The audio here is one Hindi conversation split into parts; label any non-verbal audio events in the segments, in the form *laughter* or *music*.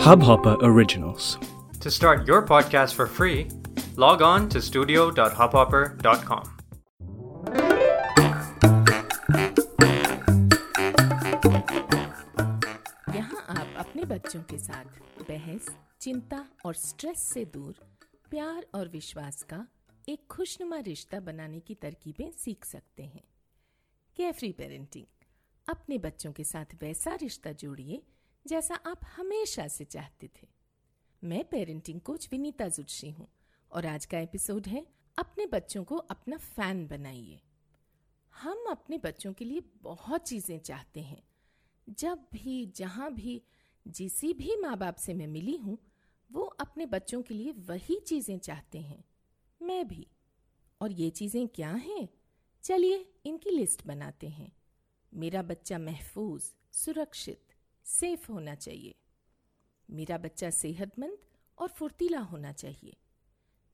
Hubhopper Originals. To start your podcast for free, log on to studio.hubhopper.com. यहाँ आप अपने बच्चों के साथ बहस चिंता और स्ट्रेस से दूर प्यार और विश्वास का एक खुशनुमा रिश्ता बनाने की तरकीबें सीख सकते हैं केफ्री पेरेंटिंग अपने बच्चों के साथ वैसा रिश्ता जोड़िए जैसा आप हमेशा से चाहते थे। मैं पेरेंटिंग कोच विनीता जुटशी हूँ और आज का एपिसोड है, अपने बच्चों को अपना फ़ैन बनाइए। हम अपने बच्चों के लिए बहुत चीज़ें चाहते हैं। जब भी, जहाँ भी, जिस भी माँ बाप से मैं मिली हूँ, वो अपने बच्चों के लिए वही चीज़ें चाहते हैं। मैं भी। और ये चीज़ें क्या हैं? चलिए इनकी लिस्ट बनाते हैं। मेरा बच्चा महफूज, सुरक्षित सेफ़ होना चाहिए। मेरा बच्चा सेहतमंद और फुर्तीला होना चाहिए।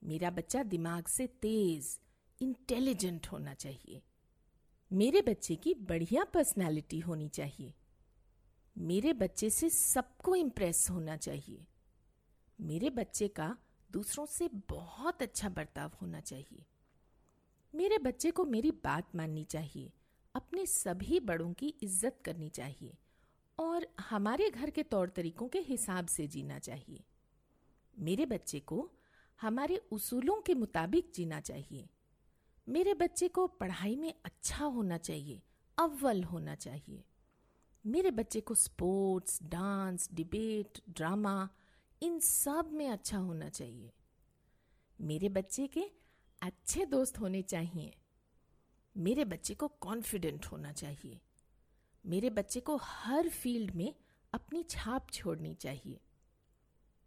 मेरा बच्चा दिमाग से तेज इंटेलिजेंट होना चाहिए। मेरे बच्चे की बढ़िया पर्सनालिटी होनी चाहिए। मेरे बच्चे से सबको इम्प्रेस होना चाहिए। मेरे बच्चे का दूसरों से बहुत अच्छा बर्ताव होना चाहिए। मेरे बच्चे को मेरी बात माननी चाहिए। अपने सभी बड़ों की इज़्ज़त करनी चाहिए। और हमारे घर के तौर तरीकों के हिसाब से जीना चाहिए। मेरे बच्चे को हमारे उसूलों के मुताबिक जीना चाहिए। मेरे बच्चे को पढ़ाई में अच्छा होना चाहिए, अव्वल होना चाहिए। मेरे बच्चे को स्पोर्ट्स, डांस, डिबेट, ड्रामा, इन सब में अच्छा होना चाहिए। मेरे बच्चे के अच्छे दोस्त होने चाहिए। मेरे बच्चे को कॉन्फिडेंट होना चाहिए। मेरे बच्चे को हर फ़ील्ड में अपनी छाप छोड़नी चाहिए।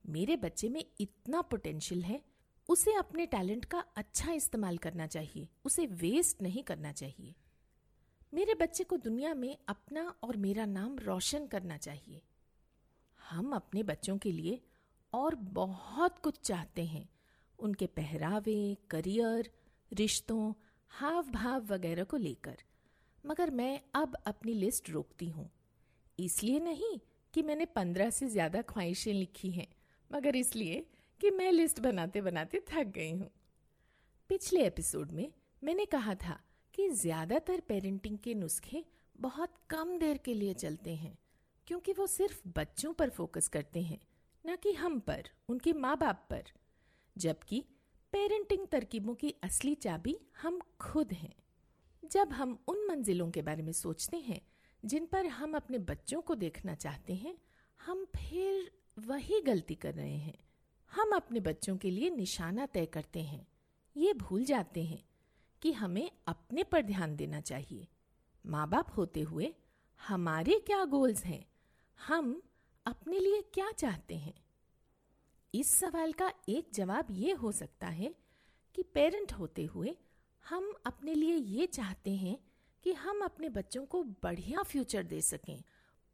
मेरे बच्चे में इतना पोटेंशियल है, उसे अपने टैलेंट का अच्छा इस्तेमाल करना चाहिए, उसे वेस्ट नहीं करना चाहिए। मेरे बच्चे को दुनिया में अपना और मेरा नाम रोशन करना चाहिए। हम अपने बच्चों के लिए और बहुत कुछ चाहते हैं। उनके पहरावे, करियर, रिश्तों हाव भाव वगैरह को लेकर। मगर मैं अब अपनी लिस्ट रोकती हूँ। इसलिए नहीं कि मैंने पंद्रह से ज़्यादा ख्वाहिशें लिखी हैं, मगर इसलिए कि मैं लिस्ट बनाते बनाते थक गई हूँ। पिछले एपिसोड में मैंने कहा था कि ज़्यादातर पेरेंटिंग के नुस्खे बहुत कम देर के लिए चलते हैं, क्योंकि वो सिर्फ़ बच्चों पर फोकस करते हैं, न कि हम पर, उनके माँ बाप पर। जबकि पेरेंटिंग तरकीबों की असली चाबी हम खुद हैं। जब हम उन मंजिलों के बारे में सोचते हैं, जिन पर हम अपने बच्चों को देखना चाहते हैं, हम फिर वही गलती कर रहे हैं। हम अपने बच्चों के लिए निशाना तय करते हैं। ये भूल जाते हैं कि हमें अपने पर ध्यान देना चाहिए। माँ बाप होते हुए हमारे क्या गोल्स हैं? हम अपने लिए क्या चाहते हैं? इस सवाल का एक जवाब ये हो सकता है कि पेरेंट होते हुए हम अपने लिए ये चाहते हैं कि हम अपने बच्चों को बढ़िया फ्यूचर दे सकें,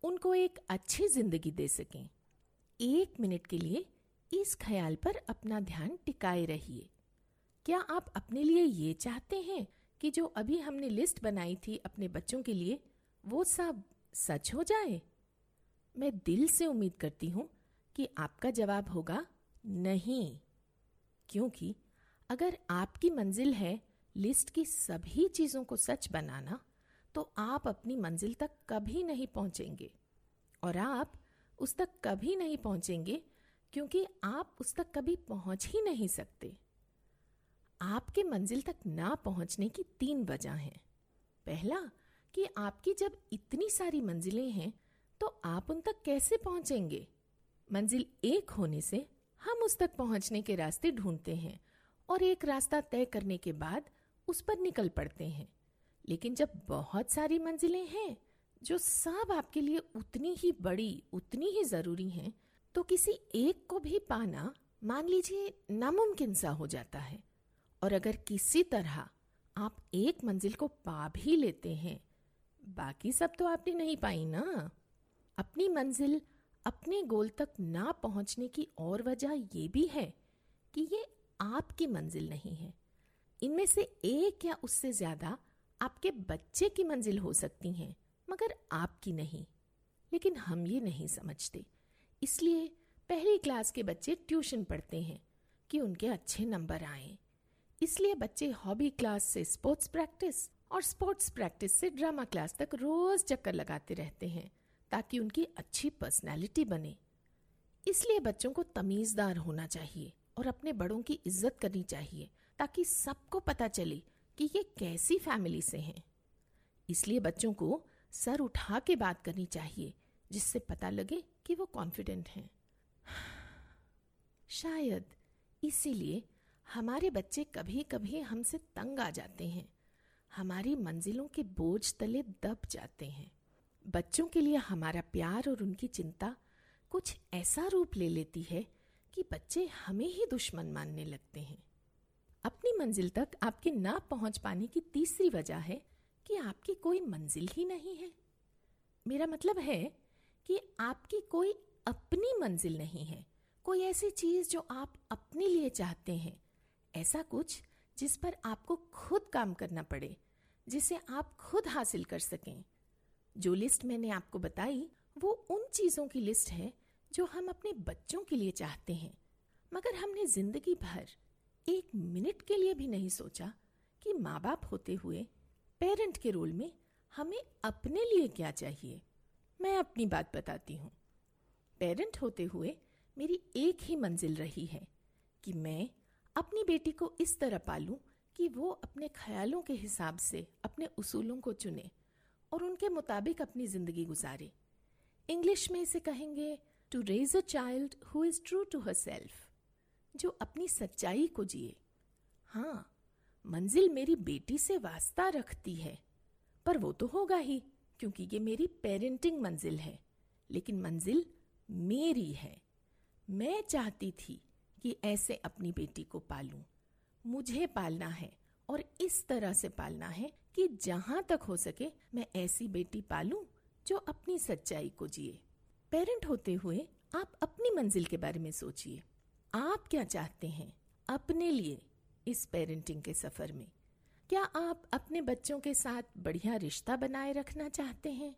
उनको एक अच्छी ज़िंदगी दे सकें। एक मिनट के लिए इस ख्याल पर अपना ध्यान टिकाए रहिए। क्या आप अपने लिए ये चाहते हैं कि जो अभी हमने लिस्ट बनाई थी अपने बच्चों के लिए, वो सब सच हो जाए? मैं दिल से उम्मीद करती हूँ कि आपका जवाब होगा, नहीं। क्योंकि अगर आपकी मंजिल है लिस्ट की सभी चीज़ों को सच बनाना तो आप अपनी मंजिल तक कभी नहीं पहुँचेंगे। और आप उस तक कभी नहीं पहुँचेंगे क्योंकि आप उस तक कभी पहुँच ही नहीं सकते। आपके मंजिल तक ना पहुँचने की तीन वजह हैं। पहला, कि आपकी जब इतनी सारी मंजिलें हैं तो आप उन तक कैसे पहुँचेंगे? मंजिल एक होने से हम उस तक पहुँचने के रास्ते ढूंढते हैं और एक रास्ता तय करने के बाद उस पर निकल पड़ते हैं। लेकिन जब बहुत सारी मंजिलें हैं, जो सब आपके लिए उतनी ही बड़ी, उतनी ही ज़रूरी हैं तो किसी एक को भी पाना, मान लीजिए, नामुमकिन सा हो जाता है। और अगर किसी तरह आप एक मंजिल को पा भी लेते हैं, बाकी सब तो आपने नहीं पाई ना। अपनी मंजिल अपने गोल तक ना पहुँचने की और वजह यह भी है कि ये आपकी मंजिल नहीं है। इनमें से एक या उससे ज़्यादा आपके बच्चे की मंजिल हो सकती हैं, मगर आपकी नहीं। लेकिन हम ये नहीं समझते। इसलिए पहली क्लास के बच्चे ट्यूशन पढ़ते हैं कि उनके अच्छे नंबर आए। इसलिए बच्चे हॉबी क्लास से स्पोर्ट्स प्रैक्टिस और स्पोर्ट्स प्रैक्टिस से ड्रामा क्लास तक रोज चक्कर लगाते रहते हैं, ताकि उनकी अच्छी पर्सनैलिटी बने। इसलिए बच्चों को तमीजदार होना चाहिए और अपने बड़ों की इज़्ज़त करनी चाहिए। ताकि सबको पता चले कि ये कैसी फैमिली से हैं। इसलिए बच्चों को सर उठा के बात करनी चाहिए, जिससे पता लगे कि वो कॉन्फिडेंट हैं। शायद इसीलिए हमारे बच्चे कभी कभी हमसे तंग आ जाते हैं। हमारी मंजिलों के बोझ तले दब जाते हैं। बच्चों के लिए हमारा प्यार और उनकी चिंता कुछ ऐसा रूप ले लेती है कि बच्चे हमें ही दुश्मन मानने लगते हैं। अपनी मंजिल तक आपके ना पहुँच पाने की तीसरी वजह है कि आपकी कोई मंजिल ही नहीं है। मेरा मतलब है कि आपकी कोई अपनी मंजिल नहीं है। कोई ऐसी चीज़ जो आप अपने लिए चाहते हैं। ऐसा कुछ जिस पर आपको खुद काम करना पड़े, जिसे आप खुद हासिल कर सकें। जो लिस्ट मैंने आपको बताई, वो उन चीज़ों की लिस्ट है जो हम अपने बच्चों के लिए चाहते हैं। मगर हमने ज़िंदगी भर एक मिनट के लिए भी नहीं सोचा कि माँ बाप होते हुए पेरेंट के रोल में हमें अपने लिए क्या चाहिए। मैं अपनी बात बताती हूँ। पेरेंट होते हुए मेरी एक ही मंजिल रही है कि मैं अपनी बेटी को इस तरह पालूं कि वो अपने ख्यालों के हिसाब से अपने उसूलों को चुने और उनके मुताबिक अपनी ज़िंदगी गुजारे। इंग्लिश में इसे कहेंगे to raise a child who is true to herself जो अपनी सच्चाई को जिए। हाँ मंजिल मेरी बेटी से वास्ता रखती है, पर वो तो होगा ही, क्योंकि ये मेरी पेरेंटिंग मंजिल है, लेकिन मंजिल मेरी है। मैं चाहती थी कि ऐसे अपनी बेटी को पालूं। मुझे पालना है और इस तरह से पालना है कि जहाँ तक हो सके मैं ऐसी बेटी पालूं जो अपनी सच्चाई को जिए। पेरेंट होते हुए आप अपनी मंजिल के बारे में सोचिए। आप क्या चाहते हैं अपने लिए इस पेरेंटिंग के सफ़र में? क्या आप अपने बच्चों के साथ बढ़िया रिश्ता बनाए रखना चाहते हैं?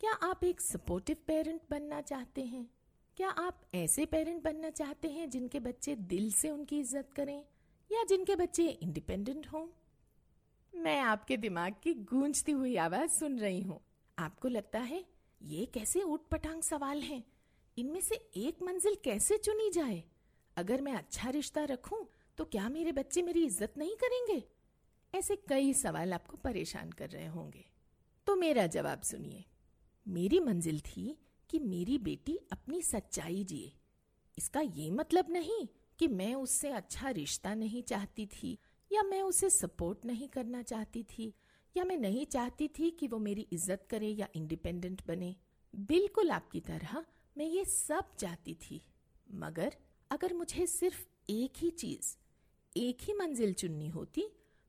क्या आप एक सपोर्टिव पेरेंट बनना चाहते हैं? क्या आप ऐसे पेरेंट बनना चाहते हैं जिनके बच्चे दिल से उनकी इज़्ज़त करें या जिनके बच्चे इंडिपेंडेंट हों? मैं आपके दिमाग की गूंजती हुई आवाज़ सुन रही हूँ। आपको लगता है ये कैसे ऊट सवाल हैं? इनमें से एक मंजिल कैसे चुनी जाए? अगर मैं अच्छा रिश्ता रखूँ तो क्या मेरे बच्चे मेरी इज़्ज़त नहीं करेंगे? ऐसे कई सवाल आपको परेशान कर रहे होंगे। तो मेरा जवाब सुनिए। मेरी मंजिल थी कि मेरी बेटी अपनी सच्चाई जिए। इसका ये मतलब नहीं कि मैं उससे अच्छा रिश्ता नहीं चाहती थी, या मैं उसे सपोर्ट नहीं करना चाहती थी, या मैं नहीं चाहती थी कि वो मेरी इज़्ज़त करे या इंडिपेंडेंट बने। बिल्कुल आपकी तरह मैं ये सब चाहती थी, मगर अगर मुझे सिर्फ़ एक ही चीज़, एक ही मंजिल चुननी होती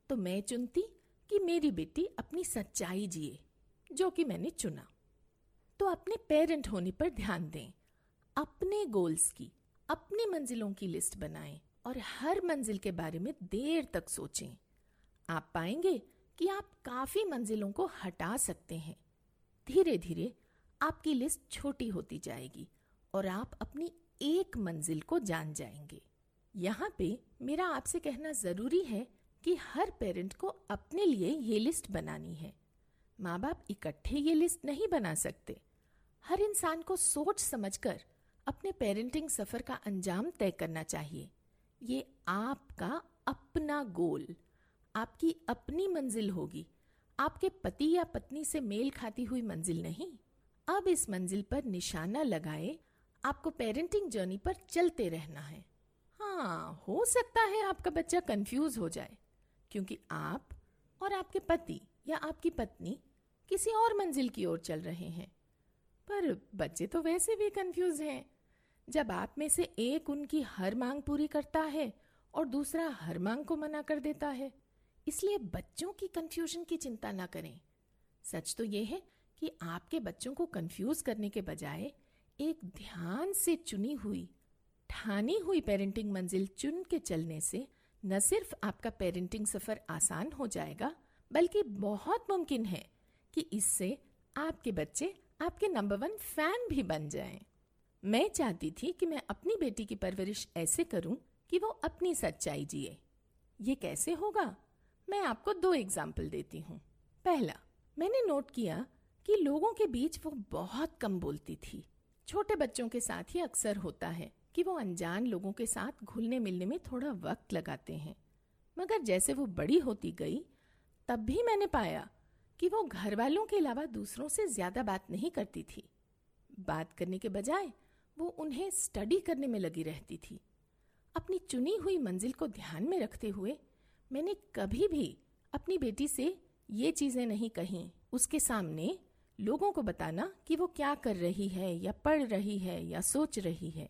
तो मैं चुनती कि मेरी बेटी अपनी सच्चाई जिए, जो कि मैंने चुना। तो अपने पेरेंट होने पर ध्यान दें। अपने गोल्स की, अपनी मंजिलों की लिस्ट बनाएँ और हर मंजिल के बारे में देर तक सोचें। आप पाएँगे कि आप काफ़ी मंजिलों को हटा सकते हैं। धीरे धीरे आपकी लिस्ट छोटी होती जाएगी और आप अपनी एक मंजिल को जान जाएँगे। यहाँ पे मेरा आपसे कहना ज़रूरी है कि हर पेरेंट को अपने लिए ये लिस्ट बनानी है। माँ बाप इकट्ठे ये लिस्ट नहीं बना सकते। हर इंसान को सोच समझकर अपने पेरेंटिंग सफ़र का अंजाम तय करना चाहिए। ये आपका अपना गोल। आपकी अपनी मंजिल होगी। आपके पति या पत्नी से मेल खाती हुई मंजिल नहीं। अब इस मंजिल पर निशाना लगाए आपको पेरेंटिंग जर्नी पर चलते रहना है। हाँ हो सकता है आपका बच्चा कंफ्यूज हो जाए, क्योंकि आप और आपके पति या आपकी पत्नी किसी और मंजिल की ओर चल रहे हैं। पर बच्चे तो वैसे भी कंफ्यूज हैं। जब आप में से एक उनकी हर मांग पूरी करता है और दूसरा हर मांग को मना कर देता है, इसलिए बच्चों की कंफ्यूजन की चिंता ना करें। सच तो यह है कि आपके बच्चों को कंफ्यूज करने के बजाय एक ध्यान से चुनी हुई, ठानी हुई पेरेंटिंग मंजिल चुन के चलने से न सिर्फ़ आपका पेरेंटिंग सफ़र आसान हो जाएगा, बल्कि बहुत मुमकिन है कि इससे आपके बच्चे आपके नंबर वन फ़ैन भी बन जाएँ। मैं चाहती थी कि मैं अपनी बेटी की परवरिश ऐसे करूँ कि वो अपनी सच्चाई जिए। ये कैसे होगा? मैं आपको दो एग्ज़ाम्पल देती हूँ। पहला, मैंने नोट किया कि लोगों के बीच वो बहुत कम बोलती थी। छोटे बच्चों के साथ ही अक्सर होता है कि वो अनजान लोगों के साथ घुलने मिलने में थोड़ा वक्त लगाते हैं। मगर जैसे वो बड़ी होती गई, तब भी मैंने पाया कि वो घर वालों के अलावा दूसरों से ज़्यादा बात नहीं करती थी। बात करने के बजाय वो उन्हें स्टडी करने में लगी रहती थी। अपनी चुनी हुई मंजिल को ध्यान में रखते हुए मैंने कभी भी अपनी बेटी से ये चीज़ें नहीं कही, उसके सामने लोगों को बताना कि वो क्या कर रही है, या पढ़ रही है, या सोच रही है।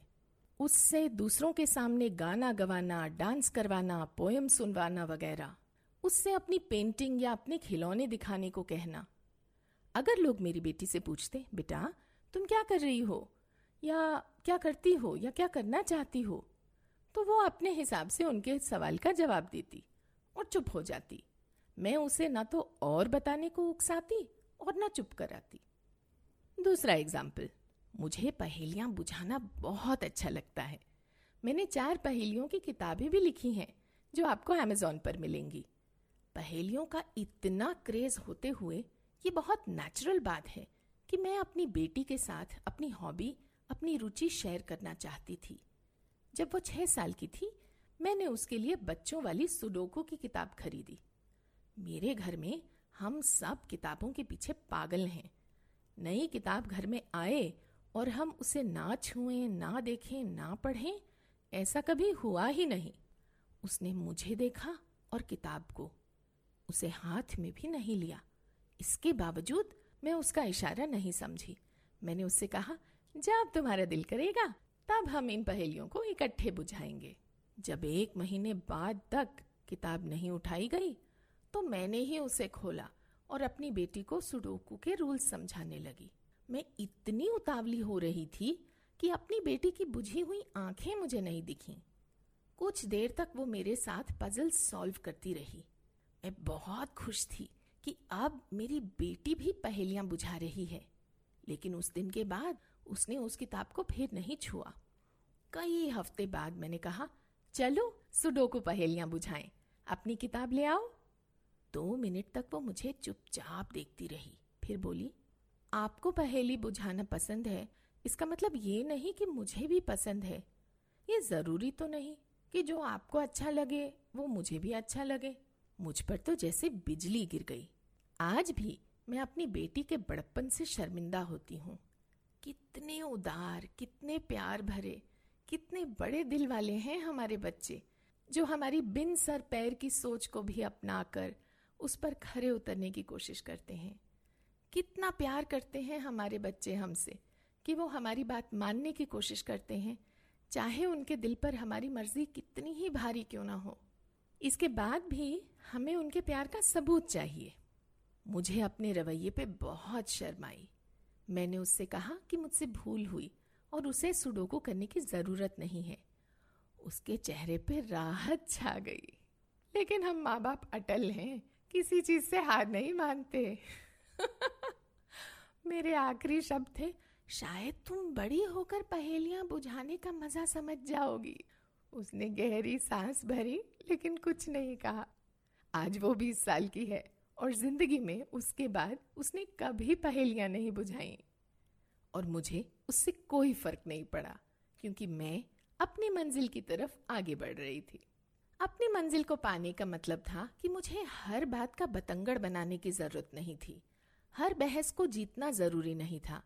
उससे दूसरों के सामने गाना गवाना, डांस करवाना पोएम सुनवाना वगैरह। उससे अपनी पेंटिंग या अपने खिलौने दिखाने को कहना। अगर लोग मेरी बेटी से पूछते, बेटा, तुम क्या कर रही हो? या क्या करती हो? या क्या करना चाहती हो? तो वो अपने हिसाब से उनके सवाल का जवाब देती और चुप हो जाती। मैं उसे ना तो और बताने को उकसाती और ना चुप कराती दूसरा एग्ज़ाम्पल मुझे पहेलियाँ बुझाना बहुत अच्छा लगता है। मैंने चार पहेलियों की किताबें भी लिखी हैं, जो आपको अमेजोन पर मिलेंगी। पहेलियों का इतना क्रेज होते हुए, ये बहुत नेचुरल बात है कि मैं अपनी बेटी के साथ अपनी हॉबी अपनी रुचि शेयर करना चाहती थी। जब वो छह साल की थी, मैंने उसके लिए बच्चों वाली सुडोको की किताब खरीदी। मेरे घर में हम सब किताबों के पीछे पागल हैं। नई किताब घर में आए और हम उसे ना छुएँ, ना देखें, ना पढ़ें, ऐसा कभी हुआ ही नहीं। उसने मुझे देखा और किताब को। उसे हाथ में भी नहीं लिया। इसके बावजूद मैं उसका इशारा नहीं समझी। मैंने उससे कहा, जब तुम्हारा दिल करेगा, तब हम इन पहेलियों को इकट्ठे बुझाएँगे। जब एक महीने बाद तक किताब नहीं उठाई गई तो मैंने ही उसे खोला और अपनी बेटी को सुडोकू के रूल्स समझाने लगी। मैं इतनी उतावली हो रही थी कि अपनी बेटी की बुझी हुई आँखें मुझे नहीं दिखी। कुछ देर तक वो मेरे साथ पजल सॉल्व करती रही। मैं बहुत खुश थी कि अब मेरी बेटी भी पहेलियाँ बुझा रही है। लेकिन उस दिन के बाद उसने उस किताब को फिर नहीं छुआ। कई हफ़्ते बाद मैंने कहा, चलो सुडोकू पहेलियाँ बुझाएँ। अपनी किताब ले आओ। दो मिनट तक वो मुझे चुपचाप देखती रही। फिर बोली, आपको पहेली बुझाना पसंद है? इसका मतलब ये नहीं कि मुझे भी पसंद है। ये ज़रूरी तो नहीं कि जो आपको अच्छा लगे, वो मुझे भी अच्छा लगे। मुझ पर तो जैसे बिजली गिर गई। आज भी मैं अपनी बेटी के बड़प्पन से शर्मिंदा होती हूँ। कितने उदार, कितने प्यार भरे, कितने बड़े दिल वाले हैं हमारे बच्चे, जो हमारी बिन सर पैर की सोच को भी अपनाकर उस पर खरे उतरने की कोशिश करते हैं। कितना प्यार करते हैं हमारे बच्चे हमसे कि वो हमारी बात मानने की कोशिश करते हैं, चाहे उनके दिल पर हमारी मर्ज़ी कितनी ही भारी क्यों ना हो। इसके बाद भी हमें उनके प्यार का सबूत चाहिए। मुझे अपने रवैये पे बहुत शर्म आई। मैंने उससे कहा कि मुझसे भूल हुई और उसे सुडोको करने की ज़रूरत नहीं है। उसके चेहरे पे राहत छा गई। लेकिन हम माँ बाप अटल हैं। किसी चीज़ से हार नहीं मानते। *laughs* मेरे आखिरी शब्द थे, शायद तुम बड़ी होकर पहेलियाँ बुझाने का मज़ा समझ जाओगी। उसने गहरी सांस भरी, लेकिन कुछ नहीं कहा। आज वो बीस साल की है, और ज़िंदगी में उसके बाद उसने कभी पहेलियाँ नहीं बुझाई। और मुझे उससे कोई फ़र्क नहीं पड़ा, क्योंकि मैं अपनी मंजिल की तरफ़ आगे बढ़ रही थी। अपनी मंजिल को पाने का मतलब था कि मुझे हर बात का बतंगड़ बनाने की ज़रूरत नहीं थी। हर बहस को जीतना ज़रूरी नहीं था।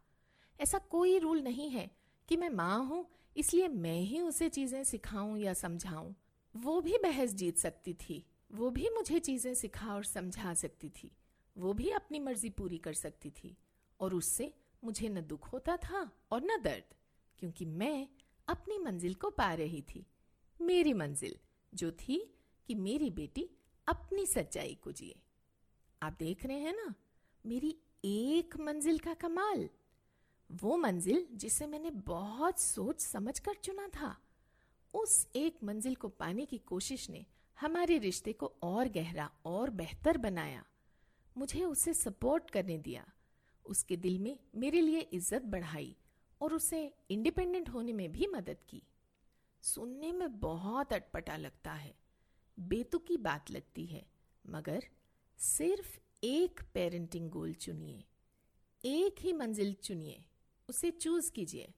ऐसा कोई रूल नहीं है कि मैं माँ हूँ, इसलिए मैं ही उसे चीज़ें सिखाऊं या समझाऊं। वो भी बहस जीत सकती थी, वो भी मुझे चीज़ें सिखा और समझा सकती थी, वो भी अपनी मर्ज़ी पूरी कर सकती थी। और उससे मुझे न दुख होता था और न दर्द, क्योंकि मैं अपनी मंजिल को पा रही थी। मेरी मंजिल जो थी कि मेरी बेटी अपनी सच्चाई को जिए आप देख रहे हैं ना, मेरी एक मंजिल का कमाल। वो मंजिल जिसे मैंने बहुत सोच समझ कर चुना था, उस एक मंजिल को पाने की कोशिश ने हमारे रिश्ते को और गहरा और बेहतर बनाया। मुझे उसे सपोर्ट करने दिया। उसके दिल में मेरे लिए इज़्ज़त बढ़ाई और उसे इंडिपेंडेंट होने में भी मदद की। सुनने में बहुत अटपटा लगता है। बेतुकी बात लगती है, मगर सिर्फ़ एक पेरेंटिंग गोल चुनिए। एक ही मंजिल चुनिए, उसे चूज़ कीजिए।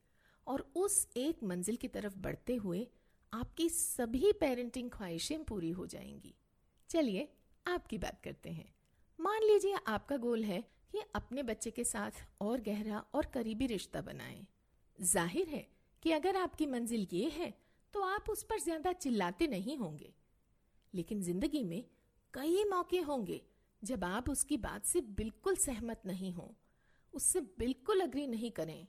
और उस एक मंजिल की तरफ़ बढ़ते हुए आपकी सभी पेरेंटिंग ख्वाहिशें पूरी हो जाएँगी। चलिए, आपकी बात करते हैं। मान लीजिए आपका गोल है कि अपने बच्चे के साथ और गहरा और करीबी रिश्ता बनाएँ। ज़ाहिर है कि अगर आपकी मंजिल ये है तो आप उस पर ज़्यादा चिल्लाते नहीं होंगे। लेकिन ज़िंदगी में कई मौके होंगे जब आप उसकी बात से बिल्कुल सहमत नहीं हो। उससे बिल्कुल अग्री नहीं करें।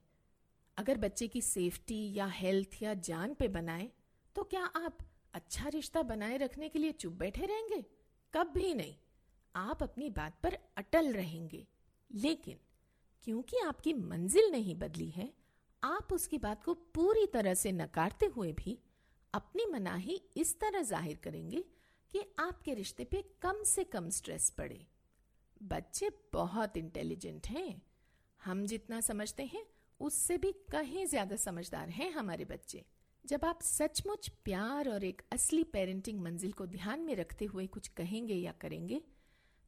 अगर बच्चे की सेफ्टी या हेल्थ या जान पे बनाए तो क्या आप अच्छा रिश्ता बनाए रखने के लिए चुप बैठे रहेंगे? कब भी नहीं। आप अपनी बात पर अटल रहेंगे। लेकिन क्योंकि आपकी मंजिल नहीं बदली है, आप उसकी बात को पूरी तरह से नकारते हुए भी अपनी मनाही इस तरह ज़ाहिर करेंगे कि आपके रिश्ते पे कम से कम स्ट्रेस पड़े। बच्चे बहुत इंटेलिजेंट हैं। हम जितना समझते हैं, उससे भी कहीं ज़्यादा समझदार हैं हमारे बच्चे। जब आप सचमुच प्यार और एक असली पेरेंटिंग मंजिल को ध्यान में रखते हुए कुछ कहेंगे या करेंगे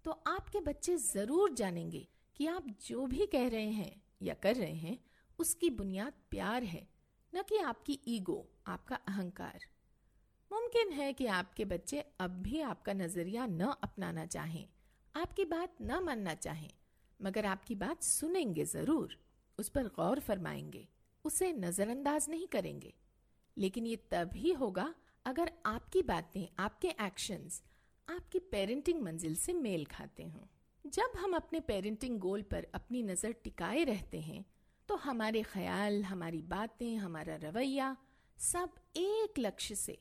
तो आपके बच्चे ज़रूर जानेंगे कि आप जो भी कह रहे हैं या कर रहे हैं, उसकी बुनियाद प्यार है। न कि आपकी ईगो, आपका अहंकार। मुमकिन है कि आपके बच्चे अब भी आपका नज़रिया न अपनाना चाहें, आपकी बात न मानना चाहें, मगर आपकी बात सुनेंगे ज़रूर, उस पर गौर फरमाएँगे, उसे नजरअंदाज नहीं करेंगे। लेकिन ये तभी होगा अगर आपकी बातें, आपके एक्शंस आपकी पेरेंटिंग मंजिल से मेल खाते हों। जब हम अपने पेरेंटिंग गोल पर अपनी नज़र टिकाए रहते हैं तो हमारे ख्याल, हमारी बातें, हमारा रवैया सब एक लक्ष्य से,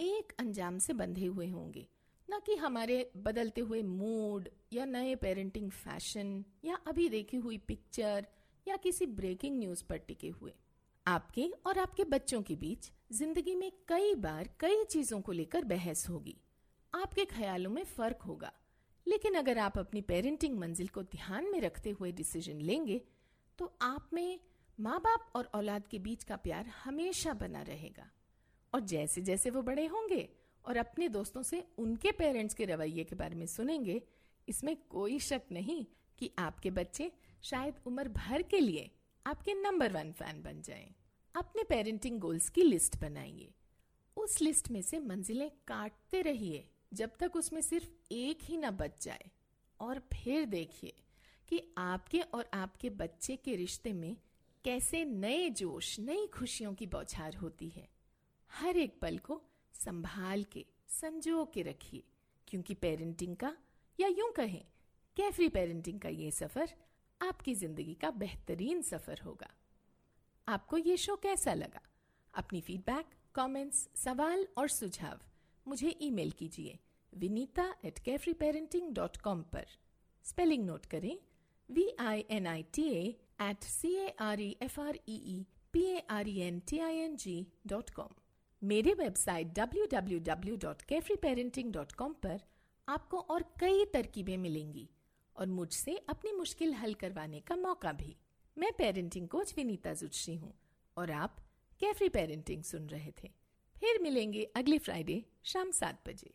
एक अंजाम से बंधे हुए होंगे। न कि हमारे बदलते हुए मूड या नए पेरेंटिंग फ़ैशन या अभी देखी हुई पिक्चर या किसी ब्रेकिंग न्यूज़ पर टिके हुए। आपके और आपके बच्चों के बीच ज़िंदगी में कई बार कई चीज़ों को लेकर बहस होगी। आपके ख्यालों में फ़र्क होगा। लेकिन अगर आप अपनी पेरेंटिंग मंजिल को ध्यान में रखते हुए डिसीज़न लेंगे तो आप में माँ बाप और औलाद के बीच का प्यार हमेशा बना रहेगा। और जैसे जैसे वो बड़े होंगे और अपने दोस्तों से उनके पेरेंट्स के रवैये के बारे में सुनेंगे, इसमें कोई शक नहीं कि आपके बच्चे शायद उम्र भर के लिए आपके नंबर वन फ़ैन बन जाएँ। अपने पेरेंटिंग गोल्स की लिस्ट बनाइए। उस लिस्ट में से मंजिलें काटते रहिए जब तक उसमें सिर्फ़ एक ही ना बच जाए। और फिर देखिए कि आपके और आपके बच्चे के रिश्ते में कैसे नए जोश नई खुशियों की बौछार होती है। हर एक पल को संभाल के संजो के रखिए क्योंकि पेरेंटिंग का या यूँ कहें कैफरी पेरेंटिंग का ये सफ़र आपकी ज़िंदगी का बेहतरीन सफ़र होगा। आपको ये शो कैसा लगा? अपनी फीडबैक कमेंट्स, सवाल और सुझाव मुझे ईमेल कीजिए Vinita at carefree parenting dot com पर। स्पेलिंग नोट करें V I N I T at C A R E F R E E P A R E N T I N G dot com मेरे वेबसाइट www.carefreeparenting.com पर आपको और कई तरकीबें मिलेंगी और मुझसे अपनी मुश्किल हल करवाने का मौका भी। मैं पेरेंटिंग कोच विनीता जुटशी हूँ और आप कैफरी पेरेंटिंग सुन रहे थे। फिर मिलेंगे अगले फ्राइडे शाम सात बजे।